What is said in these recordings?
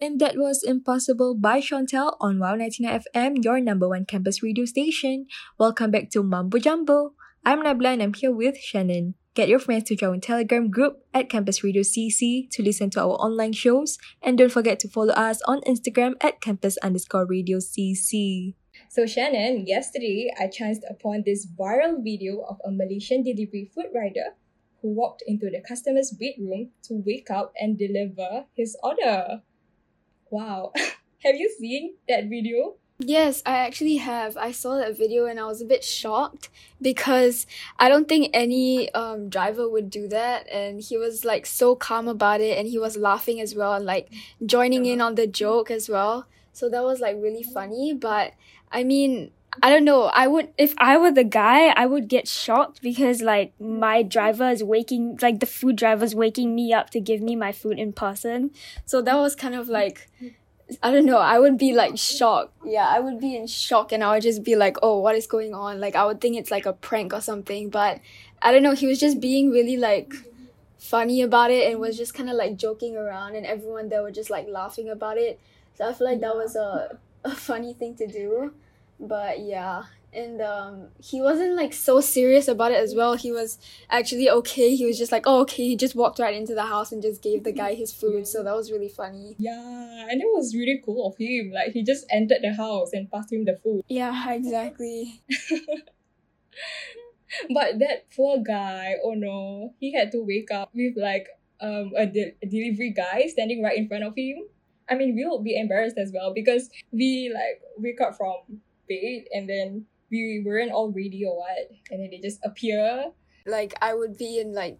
And that was Impossible by Shontelle on Wow 99 FM, your number one campus radio station. Welcome back to Mambo Jumbo. I'm Nabla and I'm here with Shannon. Get your friends to join Telegram group at Campus Radio CC to listen to our online shows. And don't forget to follow us on Instagram at campus underscore radio CC. So Shannon, yesterday I chanced upon this viral video of a Malaysian delivery food rider who walked into the customer's bedroom to wake up and deliver his order. Wow. have you seen that video? Yes, I actually have. I saw that video and I was a bit shocked because I don't think any um driver would do that and he was like so calm about it and he was laughing as well and like joining in on the joke as well. So that was like really funny, but I mean, I don't know. I would if I were the guy, I would get shocked because like my driver is waking like the food driver's waking me up to give me my food in person. So that was kind of like I don't know, I would be like shocked. Yeah, I would be in shock and I would just be like, oh, what is going on? Like, I would think it's like a prank or something. But I don't know, he was just being really like funny about it and was just kind of like joking around and everyone there were just like laughing about it. So I feel like that was a, a funny thing to do. But yeah, and um he wasn't like so serious about it as well. He was actually okay. He was just like oh okay. He just walked right into the house and just gave the guy his food. So that was really funny. Yeah and it was really cool of him. Like he just entered the house and passed him the food. Yeah exactly. But that poor guy oh no he had to wake up with like um a, de- a delivery guy standing right in front of him. I mean we'll be embarrassed as well because we like wake up from and then we weren't all ready or what, and then they just appear. Like I would be in like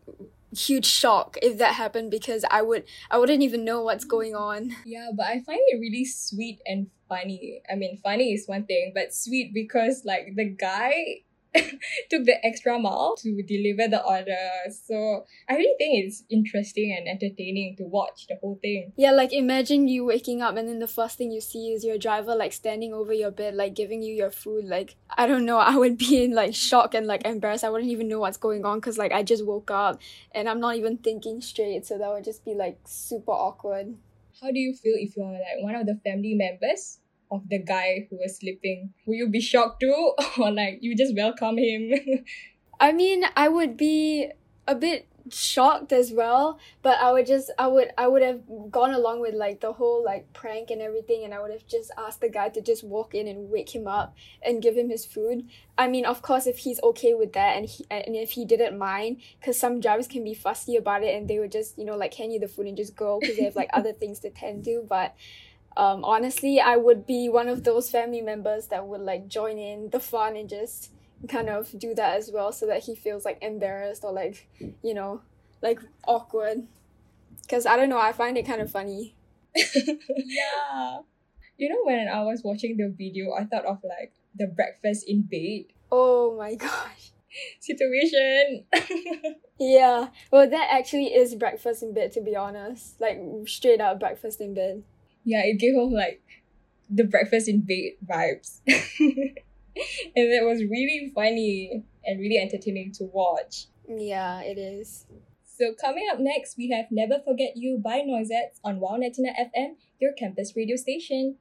huge shock if that happened because I would I wouldn't even know what's going on. Yeah, but I find it really sweet and funny. I mean, funny is one thing, but sweet because like the guy took the extra mile to deliver the order. So I really think it's interesting and entertaining to watch the whole thing. Yeah, like imagine you waking up and then the first thing you see is your driver like standing over your bed, like giving you your food. Like, I don't know, I would be in like shock and like embarrassed. I wouldn't even know what's going on because like I just woke up and I'm not even thinking straight. So that would just be like super awkward. How do you feel if you're like one of the family members of the guy who was sleeping? Will you be shocked too? or like you just welcome him? I mean, I would be a bit shocked as well but i would just i would i would have gone along with like the whole like prank and everything and i would have just asked the guy to just walk in and wake him up and give him his food i mean of course if he's okay with that and he and if he didn't mind because some drivers can be fussy about it and they would just you know like hand you the food and just go because they have like other things to tend to but um, honestly, I would be one of those family members that would like join in the fun and just kind of do that as well so that he feels like embarrassed or like, you know, like awkward. Because I don't know, I find it kind of funny. yeah. You know, when I was watching the video, I thought of like the breakfast in bed. Oh my gosh. Situation. yeah. Well, that actually is breakfast in bed, to be honest. Like, straight up breakfast in bed yeah, it gave off like the breakfast in bed vibes. and it was really funny and really entertaining to watch. Yeah, it is. So coming up next, we have Never Forget You by Noisettes on Wow 99 FM, your campus radio station.